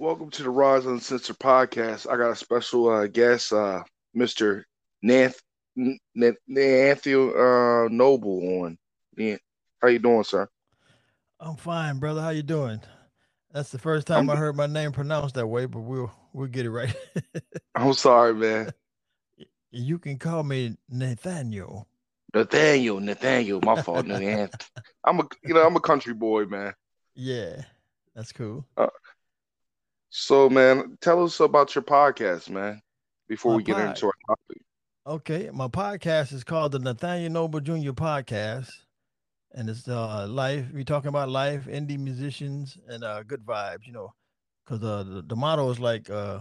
Welcome to the Rise Uncensored podcast. I got a special uh, guest, uh, Mr. Nath- Nathaniel uh, Noble on. Yeah. How you doing, sir? I'm fine, brother. How you doing? That's the first time I'm- I heard my name pronounced that way, but we'll we'll get it right. I'm sorry, man. you can call me Nathaniel. Nathaniel, Nathaniel, my fault, Nathaniel. I'm a, you know, I'm a country boy, man. Yeah, that's cool. So, man, tell us about your podcast, man. Before My we get pod- into our topic. Okay, my podcast is called the Nathaniel Noble Jr. Podcast, and it's uh life. We talking about life, indie musicians, and uh good vibes. You know, because uh the, the motto is like uh,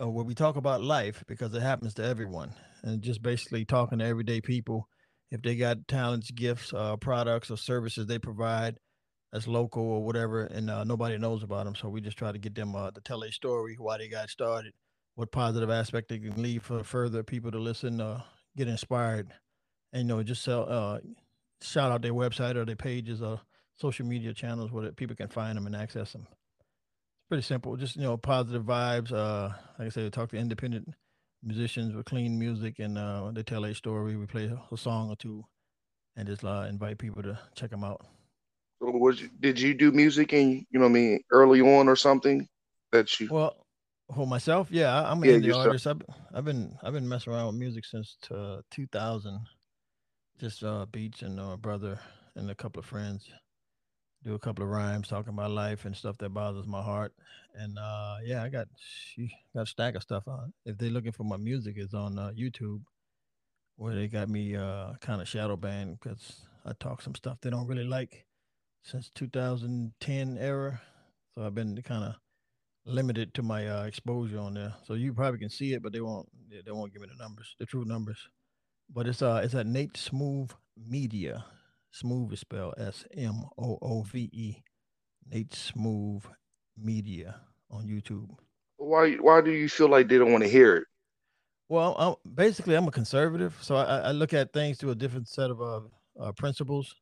uh where we talk about life because it happens to everyone, and just basically talking to everyday people if they got talents, gifts, uh products or services they provide that's local or whatever, and uh, nobody knows about them. So we just try to get them uh, to tell a story, why they got started, what positive aspect they can leave for further people to listen, uh, get inspired, and you know just sell, uh, shout out their website or their pages or social media channels where people can find them and access them. It's pretty simple, just you know positive vibes. Uh, like I said, we talk to independent musicians with clean music, and uh, they tell a story. We play a song or two, and just invite people to check them out. Was did you do music and you know I mean early on or something that you Well, for myself, yeah, I'm an Yeah, indie yourself. artist. I've I've been I've been messing around with music since uh, 2000. Just uh, beats and uh, brother and a couple of friends do a couple of rhymes talking about life and stuff that bothers my heart. And uh, yeah, I got she got a stack of stuff on. If they're looking for my music, it's on uh, YouTube, where they got me uh, kind of shadow banned because I talk some stuff they don't really like since 2010 era. So I've been kind of limited to my uh, exposure on there. So you probably can see it, but they won't they won't give me the numbers, the true numbers. But it's uh it's at Nate Smoove Media. Smoove is spelled S M O O V E. Nate Smoove Media on YouTube. why why do you feel like they don't want to hear it? Well, I'm, basically, I'm a conservative, so I, I look at things through a different set of uh, uh, principles.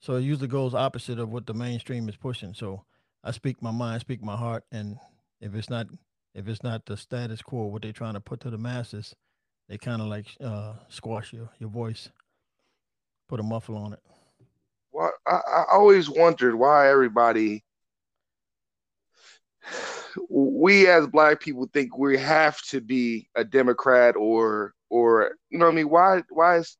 So it usually goes opposite of what the mainstream is pushing. So I speak my mind, speak my heart, and if it's not if it's not the status quo, what they're trying to put to the masses, they kind of like uh, squash your your voice, put a muffle on it. Well, I, I always wondered why everybody we as black people think we have to be a Democrat or or you know what I mean why why is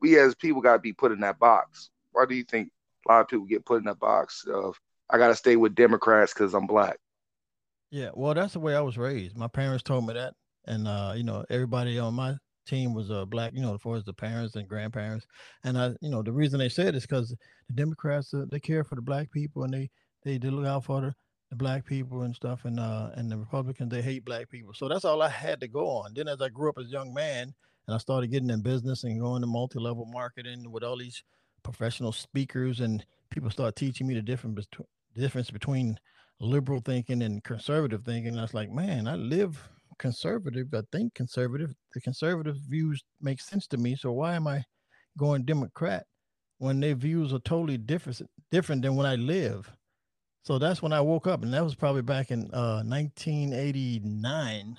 we as people got to be put in that box why do you think a lot of people get put in that box of I got to stay with Democrats because I'm black Yeah, well, that's the way I was raised. My parents told me that, and uh, you know, everybody on my team was uh, black. You know, as far as the parents and grandparents, and I, you know, the reason they said is because the Democrats uh, they care for the black people and they they, they look out for the, the black people and stuff, and uh, and the Republicans they hate black people. So that's all I had to go on. Then as I grew up as a young man, and I started getting in business and going to multi-level marketing with all these professional speakers, and people start teaching me the difference between difference between liberal thinking and conservative thinking. I was like, man, I live conservative. I think conservative. The conservative views make sense to me. So why am I going Democrat when their views are totally different different than when I live? So that's when I woke up, and that was probably back in uh, 1989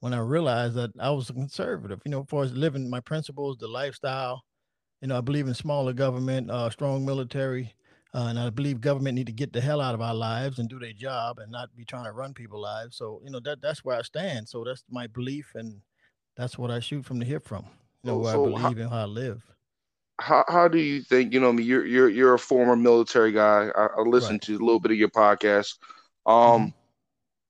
when I realized that I was a conservative. You know, as far as living my principles, the lifestyle. You know, I believe in smaller government, uh, strong military, uh, and I believe government need to get the hell out of our lives and do their job and not be trying to run people's lives. So you know that that's where I stand. So that's my belief, and that's what I shoot from the hip from. You know where so I how- believe and how I live. how how do you think you know I mean you're you're you're a former military guy I, I listened Right. to a little bit of your podcast um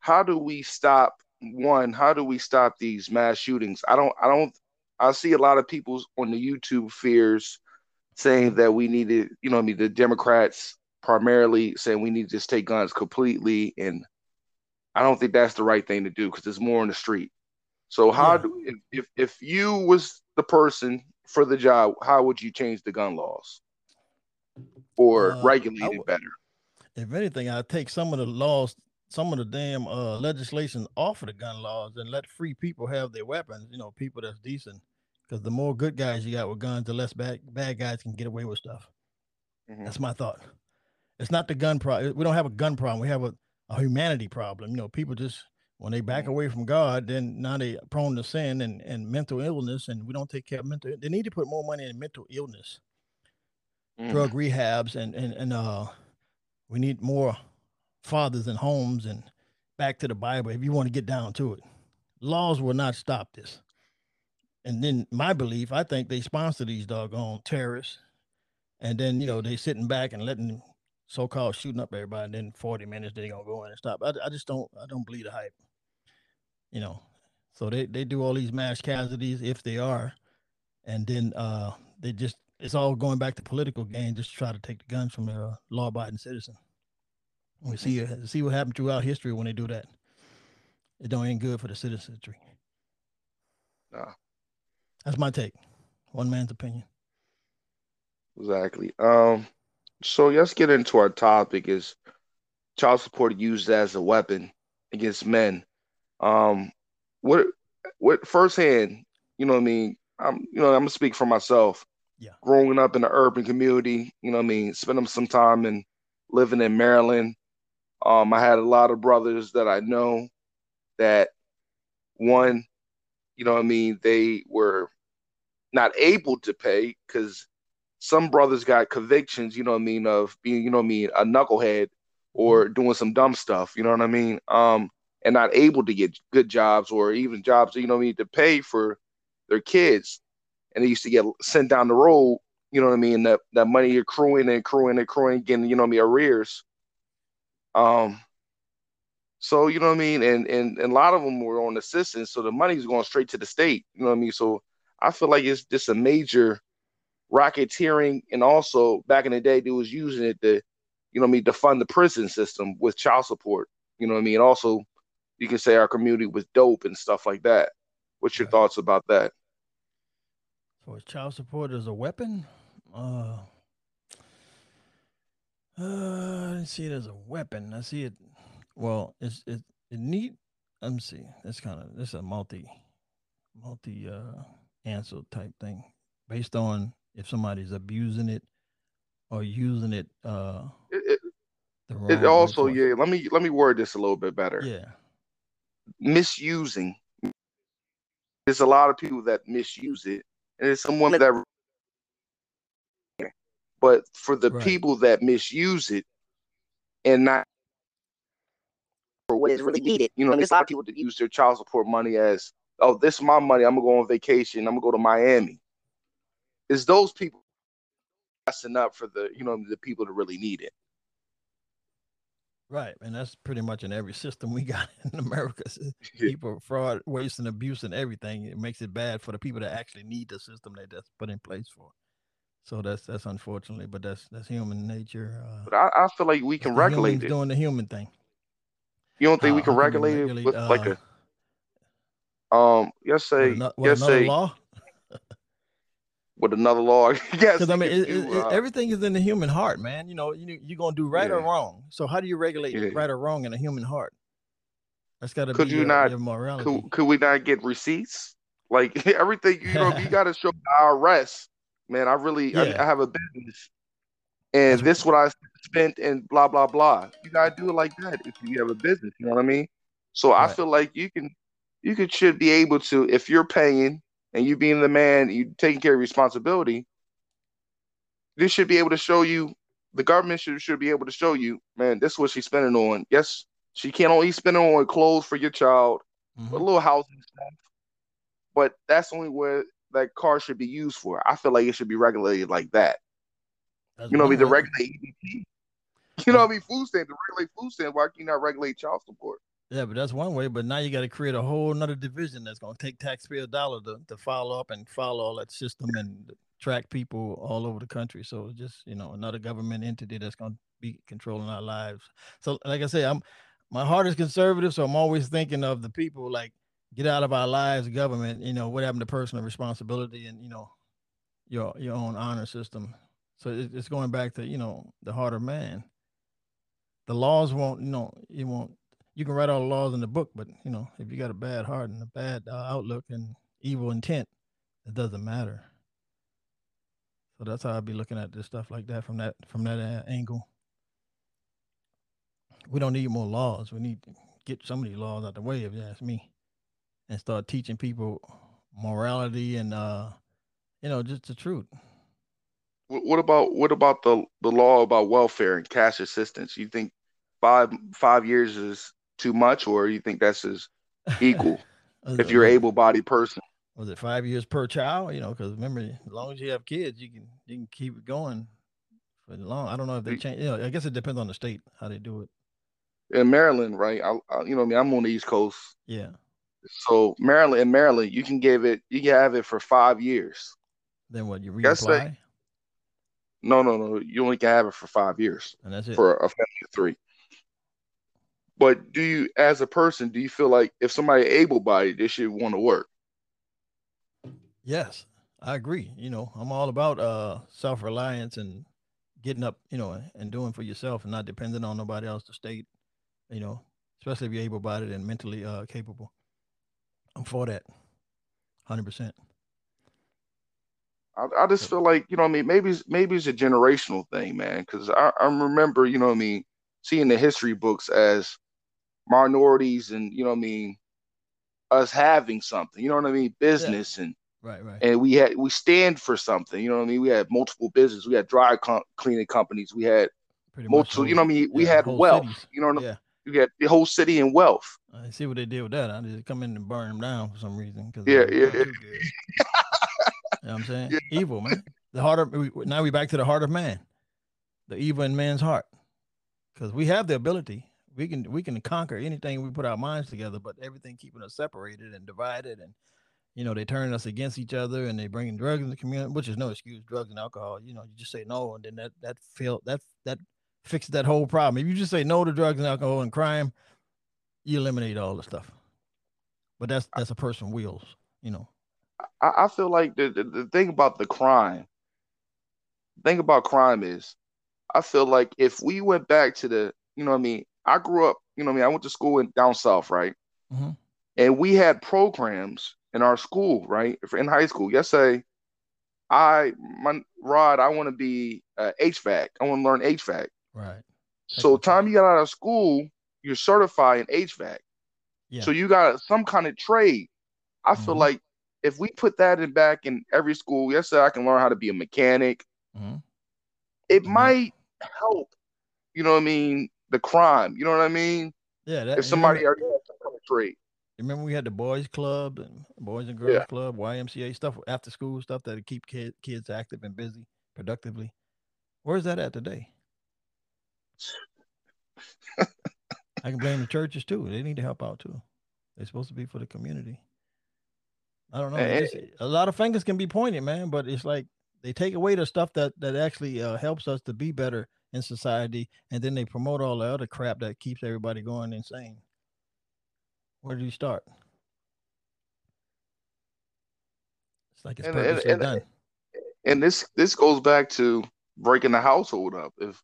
how do we stop one how do we stop these mass shootings I don't I don't I see a lot of people on the YouTube fears saying that we need to you know I mean the Democrats primarily saying we need to just take guns completely and I don't think that's the right thing to do because there's more in the street so how Yeah. do if, if you was the person for the job, how would you change the gun laws or Uh, regulate it better? If anything, I take some of the laws, some of the damn uh, legislation off of the gun laws and let free people have their weapons. You know, people that's decent. Because the more good guys you got with guns, the less bad bad guys can get away with stuff. Mhm. That's my thought. It's not the gun problem. We don't have a gun problem. We have a, a humanity problem. You know, people just when they back mm-hmm. away from God, then now they prone to sin and, and mental illness, and we don't take care of mental. They need to put more money in mental illness, mm. drug rehabs, and and and uh, we need more fathers and homes and back to the Bible. If you want to get down to it, laws will not stop this. And then my belief, I think they sponsor these doggone terrorists, and then you know they sitting back and letting so-called shooting up everybody. And then forty minutes they gonna go in and stop. I, I just don't I don't believe the hype. You know, so they they do all these mass casualties if they are, and then uh they just it's all going back to political gain just to try to take the guns from a law-abiding citizen. We see see what happened throughout history when they do that. It don't ain't good for the citizenry. Nah. That's my take. One man's opinion. Exactly. Um, so let's get into our topic is child support used as a weapon against men. Um, what what firsthand, you know what I mean? I'm you know, I'm gonna speak for myself. Yeah. Growing up in the urban community, you know what I mean, spending some time and living in Maryland. Um, I had a lot of brothers that I know that one, you know what I mean, they were not able to pay because some brothers got convictions, you know what I mean, of being, you know what I mean, a knucklehead or mm-hmm. doing some dumb stuff, you know what I mean? Um, and not able to get good jobs or even jobs, you know what I mean, to pay for their kids. And they used to get sent down the road, you know what I mean, that, that money accruing and accruing and accruing, getting, you know what I mean, arrears. Um, so you know what I mean, and and, and a lot of them were on assistance, so the money's going straight to the state. You know what I mean. So I feel like it's just a major racketeering, and also back in the day, they was using it to, you know, I mean, to fund the prison system with child support. You know what I mean. Also, you can say our community was dope and stuff like that. What's your right. thoughts about that? So, child support as a weapon? Uh, uh, I see it as a weapon. I see it. Well, it's it it need. Let me see. It's kind of this is a multi multi uh answer type thing based on if somebody's abusing it or using it uh it, it, it also yeah let me let me word this a little bit better yeah misusing there's a lot of people that misuse it and there's someone that but for the right. people that misuse it and not for what is really needed you know there's a lot of people that use their child support money as oh, this is my money. I'm gonna go on vacation. I'm gonna go to Miami. Is those people passing up for the you know the people that really need it? Right, and that's pretty much in every system we got in America. People fraud, waste, and abuse, and everything. It makes it bad for the people that actually need the system that that's put in place for. So that's that's unfortunately, but that's that's human nature. Uh, but I, I feel like we can regulate it. Doing the human thing. You don't think uh, we can regulate, it with uh, like a um, yes, say with, yes, say law. with another law, yes. Because I mean, it, it, uh, everything is in the human heart, man. You know, you you're gonna do right yeah. or wrong. So how do you regulate yeah. right or wrong in a human heart? That's got to be you your, not, your morality. Could, could we not get receipts? Like everything, you know, you got to show IRS. Man, I really, yeah. I, I, have a business, and this what I spent, and blah blah blah. You gotta do it like that if you have a business. You know what I mean? So right. I feel like you can you could should be able to if you're paying and you being the man, you taking care of responsibility. This should be able to show you. The government should should be able to show you, man. This is what she's spending on. Yes, she can't only spend it on clothes for your child, mm-hmm. a little housing stuff, but that's only where that car should be used for. I feel like it should be regulated like that. That's you know, be the regulate EBT. You know, I mean, food stamp to regulate food stamp. Why can you not regulate child support? Yeah, but that's one way. But now you got to create a whole another division that's going to take taxpayer dollar to, to follow up and follow all that system and track people all over the country. So just you know another government entity that's going to be controlling our lives. So like I say, I'm my heart is conservative, so I'm always thinking of the people like get out of our lives, government. You know what happened to personal responsibility and you know your your own honor system. So it's going back to you know the heart of man. The laws won't, you know, you won't you can write all the laws in the book, but you know, if you got a bad heart and a bad uh, outlook and evil intent, it doesn't matter. So that's how I'd be looking at this stuff like that from that from that uh, angle. we don't need more laws. We need to get some of these laws out the way, if you ask me, and start teaching people morality and uh, you know, just the truth. What about what about the the law about welfare and cash assistance? You think five five years is too much, or you think that's as equal if you're able bodied person? Was it five years per child? You know, because remember, as long as you have kids, you can you can keep it going for the long. I don't know if they change. You know, I guess it depends on the state how they do it. In Maryland, right? I, I you know, I mean, I'm on the East Coast. Yeah. So Maryland, in Maryland, you can give it, you can have it for five years. Then what? You reapply? no, no, no. You only can have it for five years. And that's it for a family of three. But do you, as a person, do you feel like if somebody able-bodied, they should want to work? Yes, I agree. You know, I'm all about uh self-reliance and getting up, you know, and doing for yourself and not depending on nobody else to state, you know, especially if you're able-bodied and mentally uh capable. I'm for that. 100%. I, I just feel like you know what I mean maybe it's, maybe it's a generational thing, man. Because I, I remember you know what I mean seeing the history books as minorities and you know I mean us having something. You know what I mean? Business yeah. and right, right. And we had we stand for something. You know what I mean? We had multiple businesses. We had dry com- cleaning companies. We had Pretty multiple. Whole, you know what I mean? We yeah, had wealth. Cities. You know what I mean? Yeah. We had the whole city in wealth. I see what they did with that. I just come in and burn them down for some reason. Cause yeah, yeah. You know what I'm saying? Yeah. Evil, man. The heart of now we back to the heart of man, the evil in man's heart, because we have the ability. We can we can conquer anything we put our minds together, but everything keeping us separated and divided, and you know they turn us against each other, and they bringing drugs in the community, which is no excuse. Drugs and alcohol, you know, you just say no, and then that that feel that that fixes that whole problem. If you just say no to drugs and alcohol and crime, you eliminate all the stuff. But that's that's a person wills, you know. I, I feel like the, the, the thing about the crime, the thing about crime is, I feel like if we went back to the, you know what I mean, I grew up, you know what I mean, I went to school in down south, right? Mm-hmm. And we had programs in our school, right? In high school. Yes, say I my Rod, I want to be uh, HVAC. I want to learn HVAC. Right. So time you got out of school, you're certified in HVAC. Yeah. So you got some kind of trade. I mm-hmm. feel like if we put that in back in every school, yes, I can learn how to be a mechanic. Mm-hmm. It mm-hmm. might help, you know what I mean, the crime. You know what I mean? Yeah. That, if somebody remember, already has some kind of trade. Remember we had the boys club and boys and girls yeah. club, YMCA stuff, after school stuff that keep kid, kids active and busy, productively. Where's that at today? I can blame the churches too. They need to help out too. They're supposed to be for the community. I don't know. Just, a lot of fingers can be pointed, man, but it's like they take away the stuff that that actually uh, helps us to be better in society, and then they promote all the other crap that keeps everybody going insane. Where do you start? It's like it's and, purposely and, done. And this this goes back to breaking the household up. If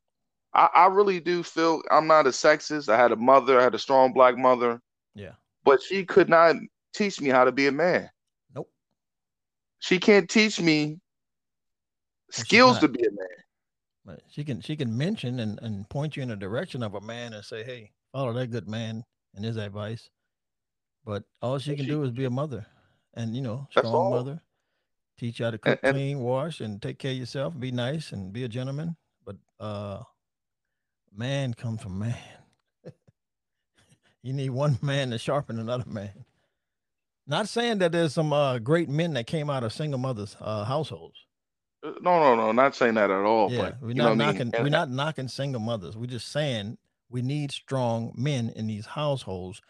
I, I really do feel I'm not a sexist. I had a mother, I had a strong black mother. Yeah. But she could not teach me how to be a man. Nope. She can't teach me skills to be a man. But she can she can mention and, and point you in the direction of a man and say, hey, follow that good man and his advice. But all she can she, do is be a mother and you know, strong mother. Teach you how to cook, and, clean, wash, and take care of yourself, be nice and be a gentleman. But uh man comes from man. you need one man to sharpen another man. Not saying that there's some uh, great men that came out of single mothers' uh, households. Uh, no, no, no, not saying that at all. Yeah, but, we're not knocking. I mean? We're not knocking single mothers. We're just saying we need strong men in these households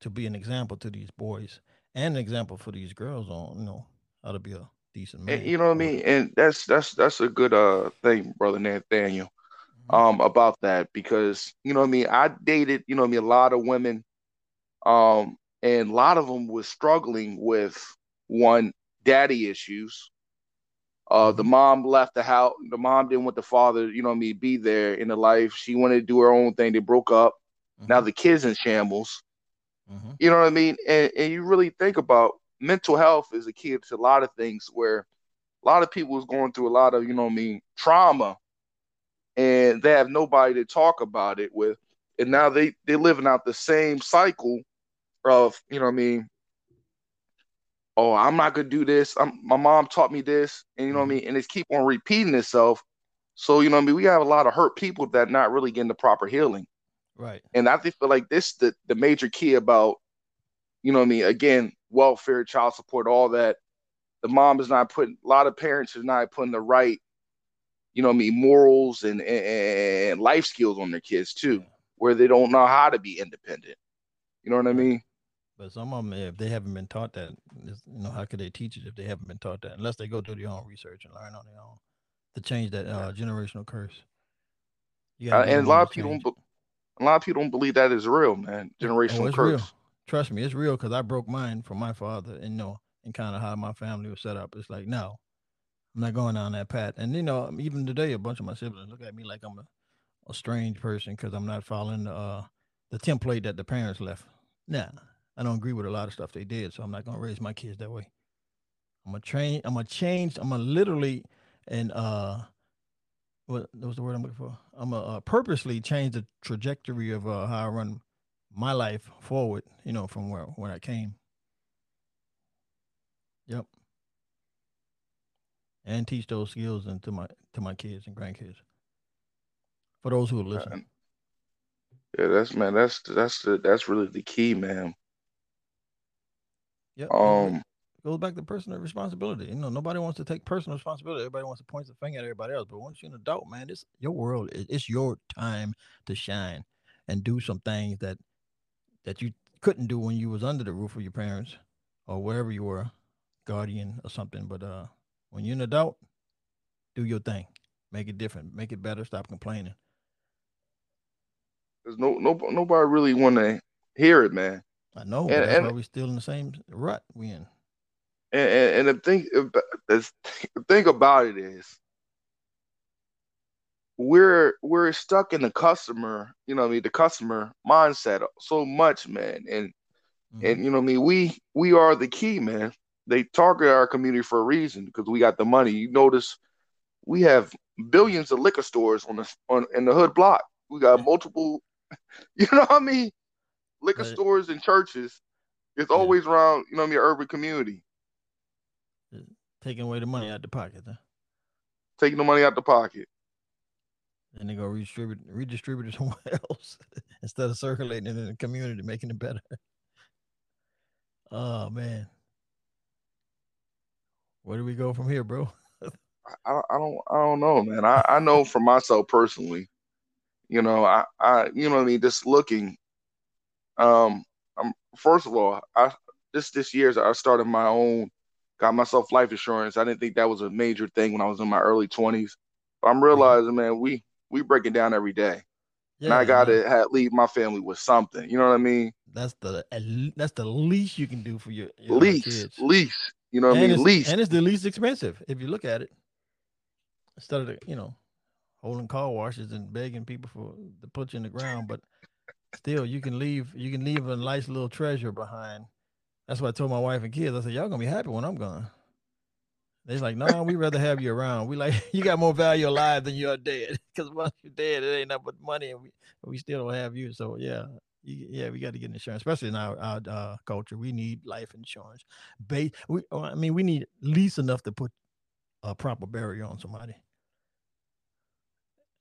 to be an example to these boys and an example for these girls on you know how to be a decent man. And, you know what I mean? And that's that's that's a good uh thing, brother Nathaniel. Um, about that because you know what I mean. I dated you know I mean a lot of women, um, and a lot of them was struggling with one daddy issues. Uh, the mm-hmm. mom left the house. The mom didn't want the father, you know, I me be there in the life. She wanted to do her own thing. They broke up. Mm-hmm. Now the kids in shambles. Mm-hmm. You know what I mean? And and you really think about mental health is a key to a lot of things where a lot of people is going through a lot of, you know I mean, trauma and they have nobody to talk about it with and now they they living out the same cycle of you know what I mean. Oh, I'm not gonna do this. I'm, my mom taught me this, and you know what I mm-hmm. mean. And it's keep on repeating itself. So you know what I mean. We have a lot of hurt people that not really getting the proper healing. Right. And I think feel like this the the major key about, you know what I mean. Again, welfare, child support, all that. The mom is not putting. A lot of parents are not putting the right, you know what I mean, morals and and, life skills on their kids too, where they don't know how to be independent. You know what I mean? But some of them, if they haven't been taught that, you know, how could they teach it if they haven't been taught that? Unless they go do their own research and learn on their own to change that uh, generational curse. Uh, and a lot of people, don't, a lot of people don't believe that is real, man. Generational oh, curse. Real. Trust me, it's real because I broke mine from my father, and you know, and kind of how my family was set up. It's like, no, I'm not going down that path. And you know, even today, a bunch of my siblings look at me like I'm a, a strange person because I'm not following the uh, the template that the parents left. Nah, I don't agree with a lot of stuff they did, so I'm not gonna raise my kids that way. I'm gonna train. I'm gonna change. I'm gonna literally and uh, what, what was the word I'm looking for? I'm gonna uh, purposely change the trajectory of uh, how I run my life forward. You know, from where where I came. Yep. And teach those skills into my to my kids and grandkids. For those who are listening. Yeah, that's man. That's that's the that's really the key, man. Yep. Um, goes back to personal responsibility. You know, nobody wants to take personal responsibility. Everybody wants to point the finger at everybody else. But once you're an adult, man, it's your world. It's your time to shine and do some things that that you couldn't do when you was under the roof of your parents or wherever you were, guardian or something. But uh, when you're an adult, do your thing. Make it different. Make it better. Stop complaining. There's no no nobody really want to hear it, man. I know, and, that's and, why we're still in the same rut we in. And, and, and the thing, the thing about it is, we're we're stuck in the customer, you know, I mean, the customer mindset so much, man, and mm-hmm. and you know, I mean, we we are the key, man. They target our community for a reason because we got the money. You notice we have billions of liquor stores on the on in the hood block. We got multiple, you know what I mean? liquor right. stores and churches. It's yeah. always around, you know, your urban community. Taking away the money out the pocket, huh? Taking the money out the pocket. And they go redistribute redistribute it somewhere else instead of circulating it in the community, making it better. Oh man. Where do we go from here, bro? I, I don't I don't know, man. I, I know for myself personally, you know, I, I you know I mean, just looking um, I'm first of all, I this this year I started my own, got myself life insurance. I didn't think that was a major thing when I was in my early twenties. But I'm realizing, man, we we breaking down every day. Yeah, and I gotta have, leave my family with something. You know what I mean? That's the that's the least you can do for your, your least, kids. least. You know what and I mean? Least, and it's the least expensive if you look at it. Instead of the, you know holding car washes and begging people for to put you in the ground, but still you can leave you can leave a nice little treasure behind. That's what I told my wife and kids. I said, Y'all gonna be happy when I'm gone. They're like, no, we'd rather have you around. We like you got more value alive than you're dead. Because once you're dead, it ain't nothing but money, and we we still don't have you. So yeah, you, yeah, we got to get insurance, especially in our, our uh, culture. We need life insurance. Base, we, I mean, we need at least enough to put a proper barrier on somebody.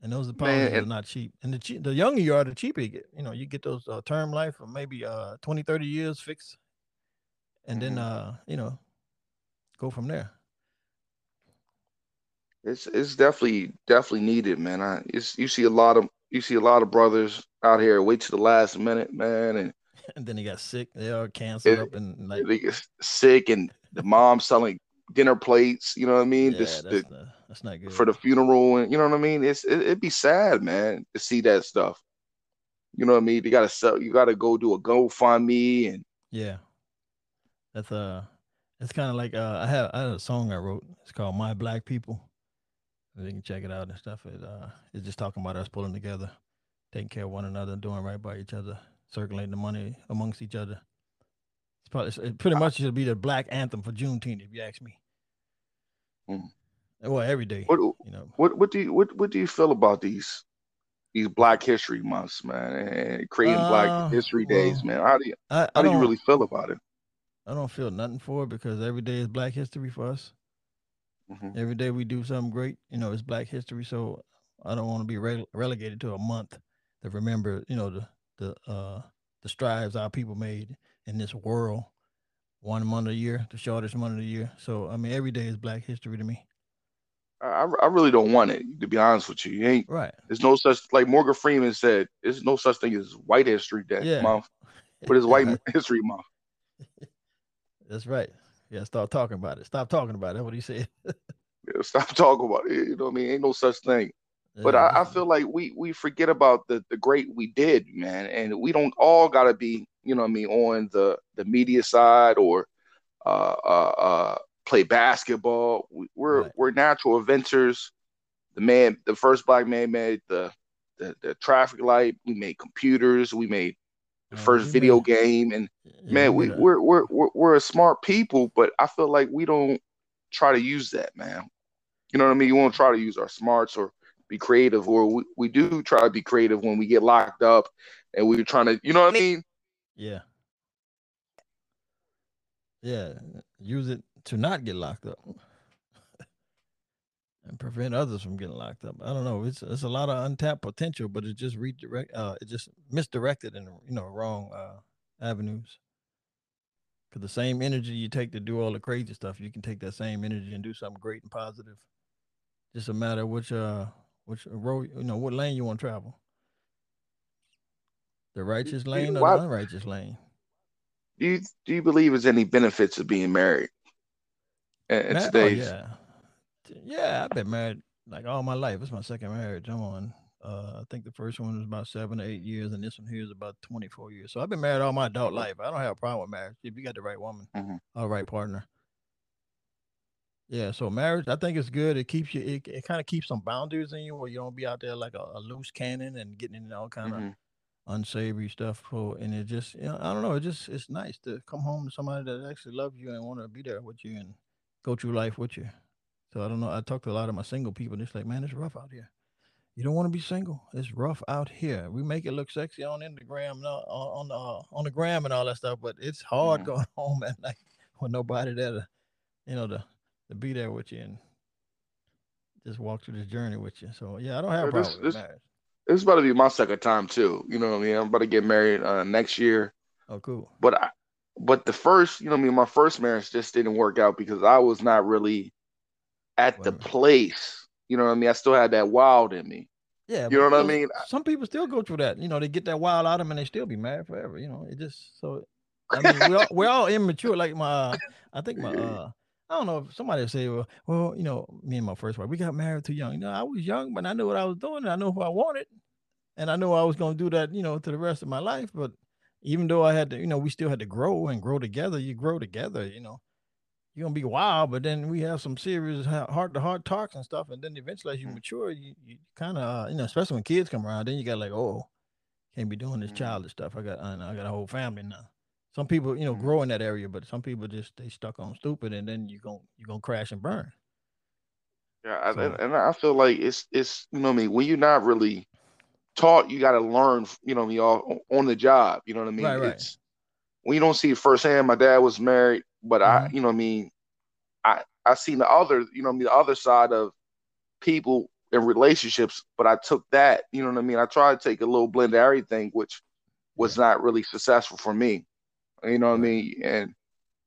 And those policies Man, are not cheap. And the cheap, the younger you are, the cheaper you get. You know, you get those uh, term life for maybe uh 20, 30 years fixed. And mm-hmm. then uh, you know, go from there. It's it's definitely definitely needed, man. I it's you see a lot of you see a lot of brothers out here wait to the last minute, man, and and then he got sick. They all canceled up and like they get sick, and the mom selling dinner plates. You know what I mean? Yeah, This, that's, the, that's not good for the funeral, and you know what I mean. It's it, would be sad, man, to see that stuff. You know what I mean? You gotta sell. You gotta go do a GoFundMe and yeah, that's uh, it's kind of like uh, I had I had a song I wrote. It's called My Black People. You can check it out and stuff. It uh, it's just talking about us pulling together, taking care of one another, doing right by each other, circulating the money amongst each other. It's probably it pretty much should be the black anthem for Juneteenth, if you ask me. Mm. Well, every day. What you know? What what do you what what do you feel about these these Black History months, man, and creating uh, Black History well, days, man. How do you I, how I do you really feel about it? I don't feel nothing for it because every day is Black History for us. Mm-hmm. Every day we do something great, you know, it's Black History. So I don't want to be re- relegated to a month to remember, you know, the the uh the strides our people made in this world. One month a year, the shortest month of the year. So I mean, every day is Black History to me. I, I really don't want it to be honest with you. You ain't right. There's no such like Morgan Freeman said. There's no such thing as White History Day yeah. month, but it's White History Month. That's right. Yeah, start talking about it. Stop talking about it. That's what he said. yeah, stop talking about it. You know what I mean? Ain't no such thing. Yeah, but I, I, feel like we we forget about the the great we did, man, and we don't all gotta be, you know what I mean, on the the media side or uh uh uh play basketball. We're right. we're natural inventors. The man, the first black man made the the, the traffic light. We made computers. We made the oh, first video made, game. And yeah, man, we we're, we're we're we're a smart people, but I feel like we don't try to use that, man. You know what I mean? You won't try to use our smarts or be creative, or we, we do try to be creative when we get locked up and we're trying to, you know what I mean? Yeah. Yeah. Use it to not get locked up and prevent others from getting locked up. I don't know. It's it's a lot of untapped potential, but it just redirect uh it just misdirected in you know wrong uh avenues. Cause the same energy you take to do all the crazy stuff, you can take that same energy and do something great and positive. Just a matter of which uh which road you know what lane you want to travel. The righteous lane or the unrighteous lane. Do you do you believe there's any benefits of being married? in oh, today's. Oh, yeah, yeah. I've been married like all my life. It's my second marriage. I'm on. Uh, I think the first one was about seven or eight years, and this one here is about 24 years. So I've been married all my adult life. I don't have a problem with marriage if you got the right woman, mm-hmm. all right partner. Yeah, so marriage, I think it's good. It keeps you. It, it kind of keeps some boundaries in you, where you don't be out there like a, a loose cannon and getting into all kind of mm-hmm. unsavory stuff. For and it just, you know, I don't know. It just, it's nice to come home to somebody that actually loves you and want to be there with you and go through life with you. So I don't know. I talk to a lot of my single people, and it's like, man, it's rough out here. You don't want to be single. It's rough out here. We make it look sexy on Instagram, on on the uh, on the gram and all that stuff, but it's hard mm-hmm. going home at night with nobody there to, you know, to to be there with you and just walk through this journey with you. So yeah, I don't have a problem this, with marriage. It's about to be my second time too. You know what I mean? I'm about to get married uh, next year. Oh, cool. But I, but the first, you know, I mean, my first marriage just didn't work out because I was not really at the place. You know what I mean? I still had that wild in me. Yeah, you know what I mean. Some people still go through that. You know, they get that wild out of them and they still be mad forever. You know, it just so. I mean, we're all, we're all immature. Like my, I think my, uh, I don't know if somebody say, well, well, you know, me and my first wife, we got married too young. You know, I was young, but I knew what I was doing. And I knew who I wanted, and I knew I was going to do that. You know, to the rest of my life. But even though I had to, you know, we still had to grow and grow together. You grow together, you know. You're gonna be wild, but then we have some serious heart to heart talks and stuff. And then eventually, as you mm. mature, you, you kind of, uh, you know, especially when kids come around, then you got like, oh, can't be doing this mm. childish stuff. I got, I got a whole family now. Some people, you know, mm. grow in that area, but some people just they stuck on stupid, and then you going you gonna crash and burn. Yeah, so, and, and I feel like it's it's you know I mean when you're not really taught, you got to learn, you know, me all on the job. You know what I mean? Right, right. It's when you don't see it firsthand. My dad was married, but mm-hmm. I, you know, what I mean, I I seen the other, you know, I mean, the other side of people in relationships, but I took that, you know what I mean. I tried to take a little blend of everything, which was not really successful for me. You know what I mean? And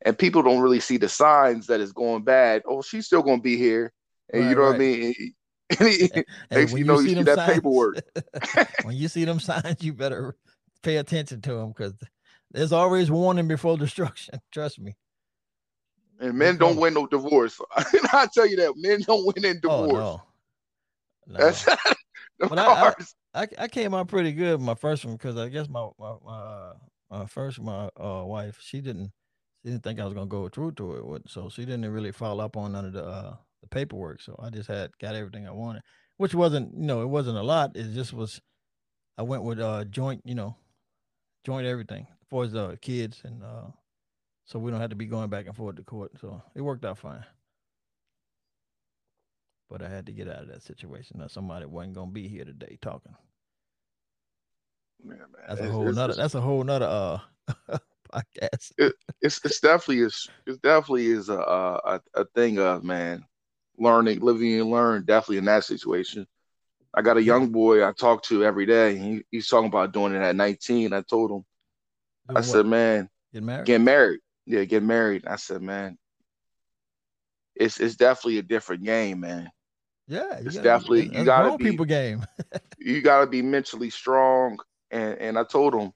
and people don't really see the signs that it's going bad. Oh, she's still going to be here, and right, you know right. what I mean. and, and when you, know, you see, see that signs, paperwork. when you see them signs, you better pay attention to them because there's always warning before destruction. Trust me. And men don't win no divorce. I tell you that men don't win in oh, divorce. Oh, no. no. That's but I, I, I, came out pretty good my first one because I guess my my, my, uh, first my uh, wife she didn't she didn't think I was gonna go through to it, so she didn't really follow up on none of the uh, the paperwork. So I just had got everything I wanted, which wasn't, you know, it wasn't a lot. It just was, I went with uh joint, you know, joint everything for the uh, kids. And uh, so we don't have to be going back and forth to court. So it worked out fine. But I had to get out of that situation. Now somebody wasn't going to be here today talking. Yeah, that's a whole it's, nother. It's, that's a whole nother uh podcast. It, it's it's definitely is it definitely is a, a a thing of man learning, living and learn. Definitely in that situation. I got a young boy I talk to every day. He, he's talking about doing it at 19. I told him, Doing I what? said, man, get married. Get married. Yeah, get married. I said, man, it's it's definitely a different game, man. Yeah, it's gotta, definitely you gotta be people game. you gotta be mentally strong, and and I told him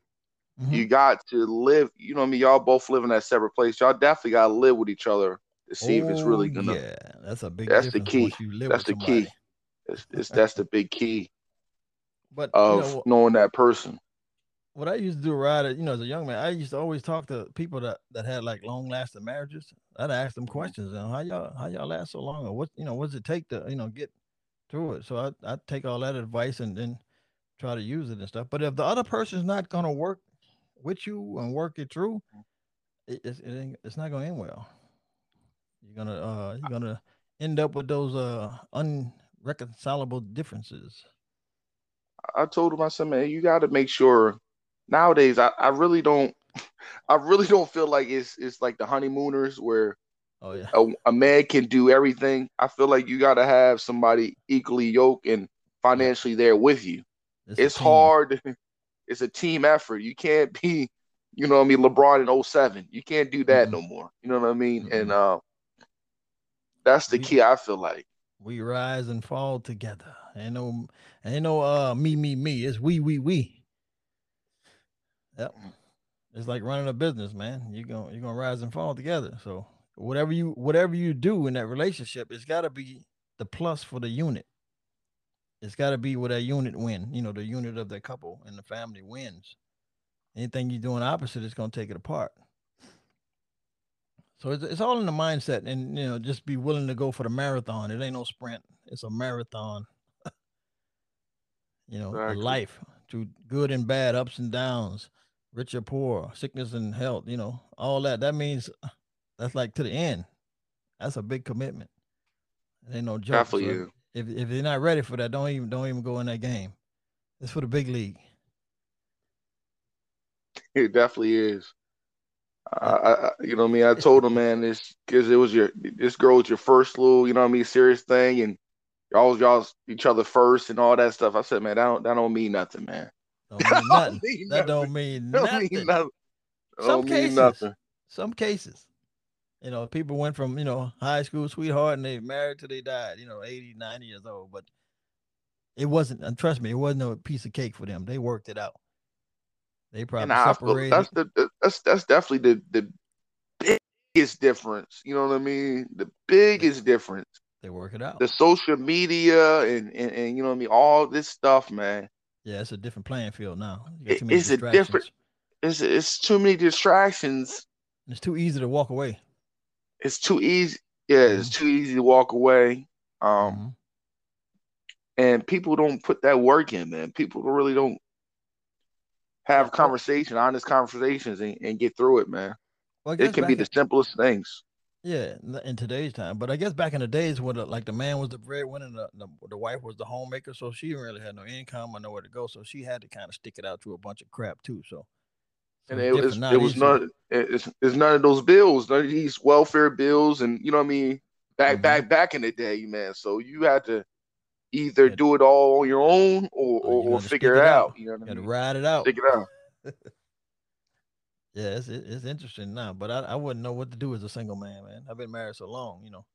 mm-hmm. you got to live. You know, I mean, y'all both live in that separate place. Y'all definitely gotta live with each other to see oh, if it's really oh, gonna. Yeah, that's a big. That's the key. That's the somebody. key. It's, it's that's the big key. But of you know, knowing that person. What I used to do, right, you know, as a young man, I used to always talk to people that that had like long lasting marriages. I'd ask them questions, and how y'all how y'all last so long, or what you know, what does it take to you know get through it? So I I take all that advice and then try to use it and stuff. But if the other person's not gonna work with you and work it through, it, it, it it's not gonna end well. You're gonna uh you're gonna end up with those uh unreconcilable differences. I told him I said, man, you got to make sure nowadays I, I really don't I really don't feel like it's it's like the honeymooners where oh yeah a, a man can do everything. I feel like you got to have somebody equally yoked and financially there with you. It's, it's hard. It's a team effort. You can't be, you know, I mean, LeBron in 07. You can't do that mm-hmm. no more. You know what I mean? Mm-hmm. And uh, that's the we, key. I feel like we rise and fall together. Ain't no, ain't no uh me, me, me. It's we, we, we. Yep. It's like running a business, man. You're gonna you're gonna rise and fall together. So whatever you whatever you do in that relationship, it's gotta be the plus for the unit. It's gotta be where that unit win. You know, the unit of the couple and the family wins. Anything you're doing opposite is gonna take it apart. So it's, it's all in the mindset, and you know, just be willing to go for the marathon. It ain't no sprint; it's a marathon. you know, exactly. life through good and bad, ups and downs rich or poor, sickness and health, you know, all that. That means that's like to the end. That's a big commitment. It ain't no joke. So you. If if you're not ready for that, don't even don't even go in that game. It's for the big league. It definitely is. I, I, you know what I mean. I told him, man, this because it was your this girl was your first little, you know what I mean, serious thing, and y'all was y'all each other first and all that stuff. I said, man, that don't that don't mean nothing, man. Don't mean nothing. That don't mean don't nothing. Mean nothing. Some cases. Nothing. Some cases. You know, people went from, you know, high school sweetheart and they married till they died, you know, 80, 90 years old. But it wasn't, and trust me, it wasn't a piece of cake for them. They worked it out. They probably separated. That's the that's that's definitely the the biggest difference. You know what I mean? The biggest difference. They work it out. The social media and, and, and you know what I mean, all this stuff, man. Yeah, it's a different playing field now. it's a different. It's it's too many distractions. It's too easy to walk away. It's too easy. Yeah, mm-hmm. it's too easy to walk away. Um, mm-hmm. and people don't put that work in, man. People really don't have conversation, honest conversations, and, and get through it, man. Well, it can be the simplest things. Yeah, in today's time, but I guess back in the days when the, like the man was the breadwinner, the, the the wife was the homemaker, so she really had no income or nowhere to go, so she had to kind of stick it out to a bunch of crap too. So and it, was it was none it's, it's none of those bills, none of these welfare bills, and you know what I mean. Back mm-hmm. back back in the day, man. So you had to either do it all on your own or or, or figure it out. out. You know what I mean? Ride it out. Stick it out. Yeah, it's it's interesting now, but I, I wouldn't know what to do as a single man, man. I've been married so long, you know.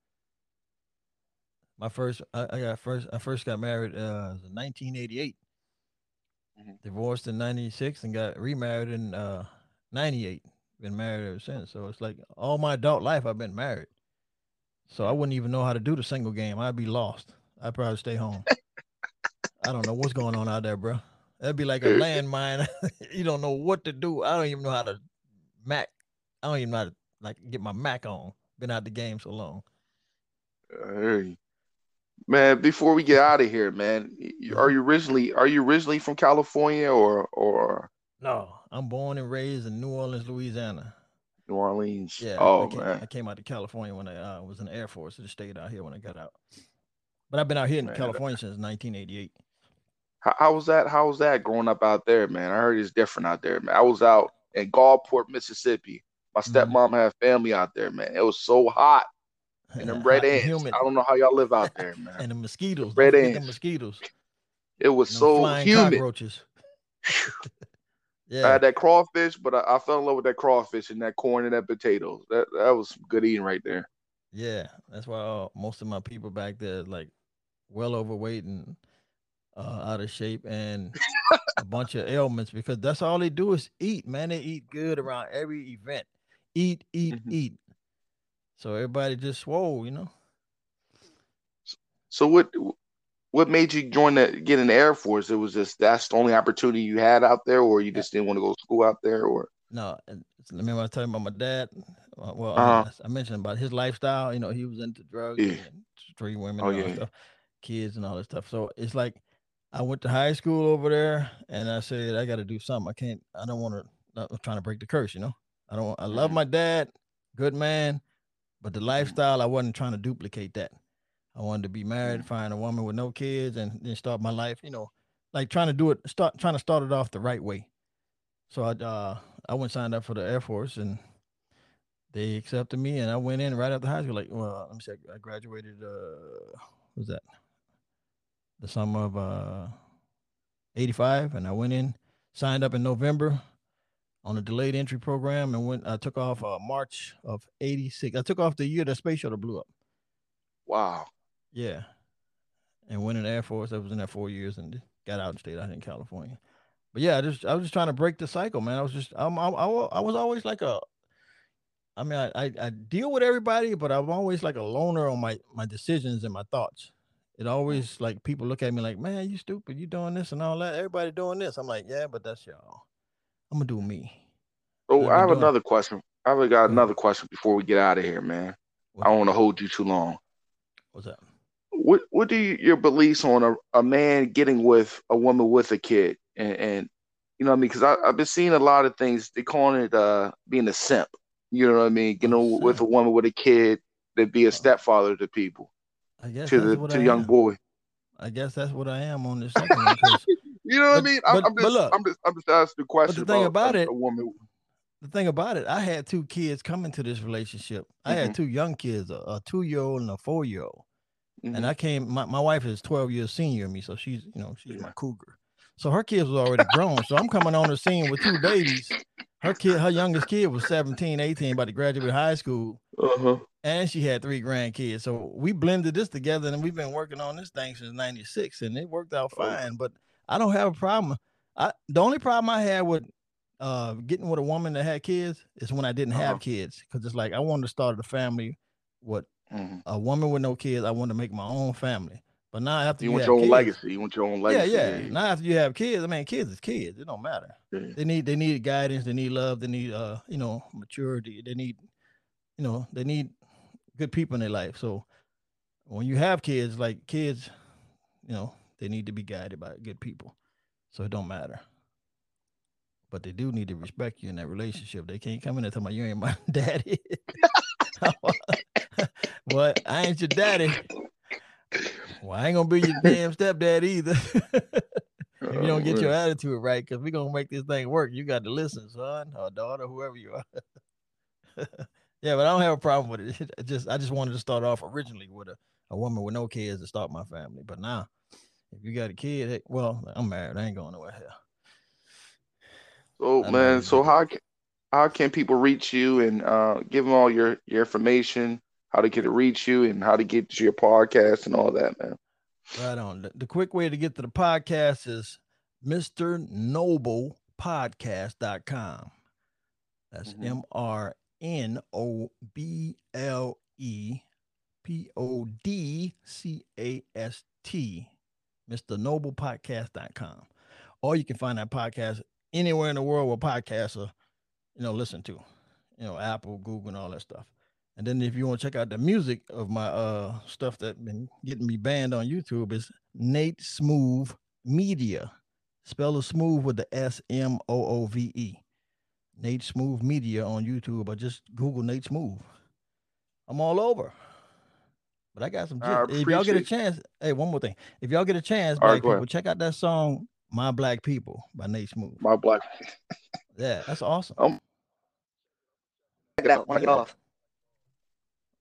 My first, I, I got first, I first got married uh, in 1988. Mm-hmm. Divorced in '96 and got remarried in uh, '98. Been married ever since. So it's like all my adult life I've been married. So I wouldn't even know how to do the single game. I'd be lost. I'd probably stay home. I don't know what's going on out there, bro. That'd be like a landmine. you don't know what to do. I don't even know how to Mac. I don't even know how to like get my Mac on. Been out the game so long. Hey, man. Before we get out of here, man, are you originally are you originally from California or or? No, I'm born and raised in New Orleans, Louisiana. New Orleans. Yeah. Oh I came, man. I came out to California when I uh, was in the Air Force. I just stayed out here when I got out. But I've been out here in man, California since 1988. How, how, was that? How was that growing up out there, man? I heard it's different out there, man. I was out in Gulfport, Mississippi. My mm-hmm. stepmom mm-hmm. had family out there, man. It was so hot. And them red ants. Humid. I don't know how y'all live out there, man. and the mosquitoes. The red ants. The mosquitoes. It was so humid. Cockroaches. yeah. I had that crawfish, but I, I, fell in love with that crawfish and that corn and that potatoes. That that was good eating right there. Yeah, that's why uh, most of my people back there like well overweight and uh, out of shape and a bunch of ailments because that's all they do is eat. Man, they eat good around every event. Eat, eat, mm-hmm. eat. So everybody just swole, you know. So what what made you join the get in the Air Force? It was just that's the only opportunity you had out there, or you just didn't want to go to school out there, or no. And remember I was telling about my dad. Uh, well, uh-huh. I, I, mentioned about his lifestyle. You know, he was into drugs, yeah. and three women, oh, yeah. stuff, kids, and all that stuff. So it's like I went to high school over there, and I said I got to do something. I can't. I don't want to. I'm trying to break the curse. You know, I don't. I love mm-hmm. my dad, good man, but the lifestyle I wasn't trying to duplicate that. I wanted to be married, find a woman with no kids, and then start my life. You know, like trying to do it, start trying to start it off the right way. So I uh I went signed up for the Air Force, and they accepted me, and I went in right after high school. Like, well, let me see, I graduated. Uh, what was that? the summer of uh, 85 and I went in, signed up in November on a delayed entry program and went I took off uh, March of 86. I took off the year the space shuttle blew up. Wow. Yeah. And went in the Air Force. I was in there four years and got out and stayed out in California. But yeah, I just I was just trying to break the cycle, man. I was just I'm, I, I, I was always like a I mean, I, I, I deal with everybody, but I'm always like a loner on my my decisions and my thoughts it always like people look at me like, man, you stupid, you doing this and all that. Everybody doing this. I'm like, yeah, but that's y'all. I'm gonna do me. Oh, I have doing. another question. I've got another question before we get out of here, man. What's I don't want to hold you too long. What's that? What What do you, your beliefs on a, a man getting with a woman with a kid and, and you know what I mean? Because I've been seeing a lot of things. They calling it uh being a simp. You know what I mean? Getting with a woman with a kid that be a stepfather to people. I guess to the to young am. boy. I guess that's what I am on this second one. you know what but, I mean? But, I'm, just, look, I'm just I'm just asking the question. But the thing about, about it, a woman. The thing about it, I had two kids come into this relationship. I mm-hmm. had two young kids, a, a two year old and a four year old. Mm-hmm. And I came. My, my wife is 12 years senior to me, so she's you know she's yeah. my cougar. So her kids was already grown. so I'm coming on the scene with two babies. Her kid, her youngest kid was 17, 18, about to graduate high school. Uh-huh and she had three grandkids. So we blended this together, and we've been working on this thing since '96, and it worked out oh. fine. But I don't have a problem. I the only problem I had with uh, getting with a woman that had kids is when I didn't have uh-huh. kids, because it's like I wanted to start a family with mm-hmm. a woman with no kids. I wanted to make my own family. But now after you, you want your own kids, legacy, you want your own legacy. Yeah, yeah. Now after you have kids, I mean, kids is kids. It don't matter. Yeah. They need they need guidance. They need love. They need uh you know maturity. They need you know they need good people in their life. So when you have kids, like kids, you know, they need to be guided by good people. So it don't matter. But they do need to respect you in that relationship. They can't come in and tell me you ain't my daddy. what? I ain't your daddy. Well, I ain't gonna be your damn stepdad either. if you don't get oh, your attitude right, because we're gonna make this thing work. You got to listen, son or daughter, whoever you are. Yeah, but I don't have a problem with it. I just I just wanted to start off originally with a, a woman with no kids to start my family. But now, if you got a kid, hey, well, I'm married. I ain't going nowhere here. So man, so how can how can people reach you and uh, give them all your your information, how to get to reach you, and how to get to your podcast and all that, man? Right on. The, the quick way to get to the podcast is Mr. Noble Podcast.com. That's mm-hmm. M R N O B L E P O D C A S T, MrNoblePodcast.com. Or you can find that podcast anywhere in the world where podcasts are, you know, listen to, you know, Apple, Google, and all that stuff. And then if you want to check out the music of my uh stuff that been getting me banned on YouTube, is Nate Smoove Media. Spell the Smoove with the S M O O V E. Nate Smoove Media on YouTube or just Google Nate Smoove. I'm all over. But I got some. I if y'all get a chance, hey, one more thing. If y'all get a chance, black right, people, check out that song "My Black People" by Nate Smoove. My black. yeah, that's awesome. Um, check it out. Want to get off?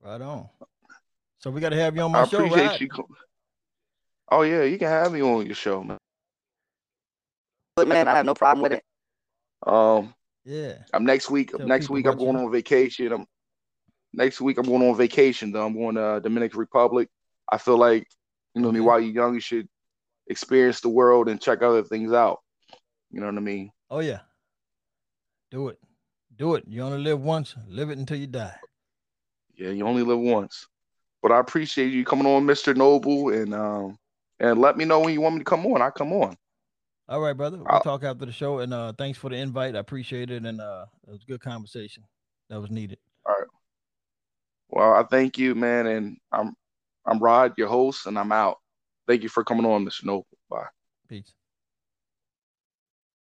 Right on. So we got to have you on my I show, appreciate right? you. Oh yeah, you can have me on your show, man. Look, man, I have no problem with it. Um. Yeah. I'm next week. Tell next week I'm going you. on vacation. I'm next week I'm going on vacation though. I'm going to uh, Dominican Republic. I feel like you know okay. I mean while you're young, you should experience the world and check other things out. You know what I mean? Oh yeah. Do it. Do it. You only live once. Live it until you die. Yeah, you only live once. But I appreciate you coming on, Mr. Noble, and um and let me know when you want me to come on. I come on. All right, brother. We'll I'll, talk after the show. And uh thanks for the invite. I appreciate it. And uh it was a good conversation. That was needed. All right. Well, I thank you, man, and I'm I'm Rod, your host, and I'm out. Thank you for coming on, Mr. Noble. Bye. Peace.